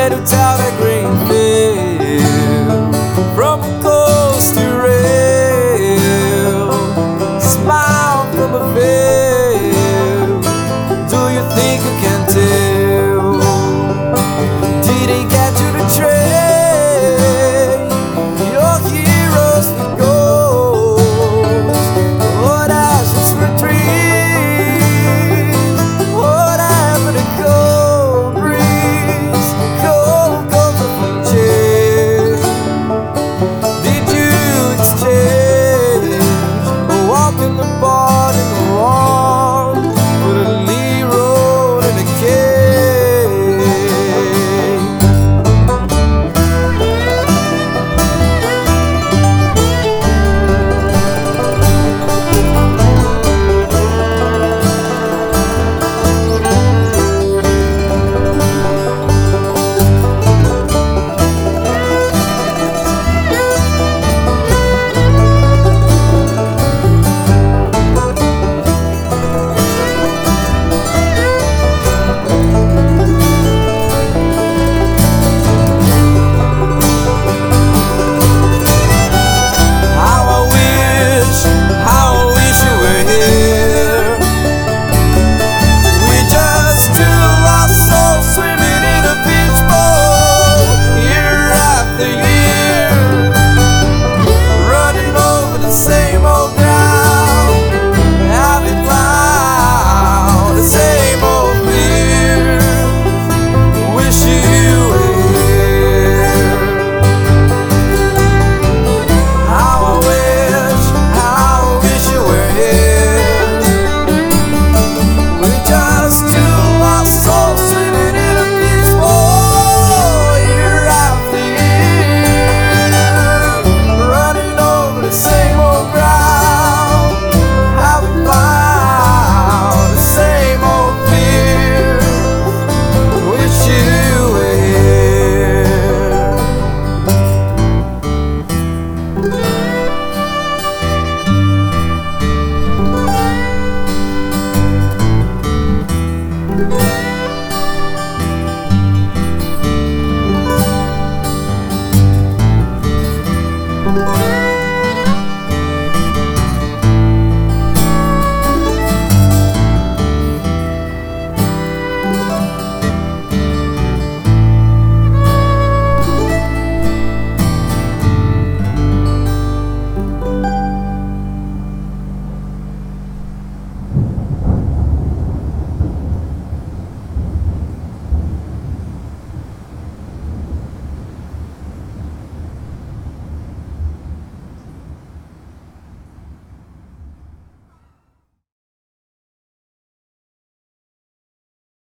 To tell the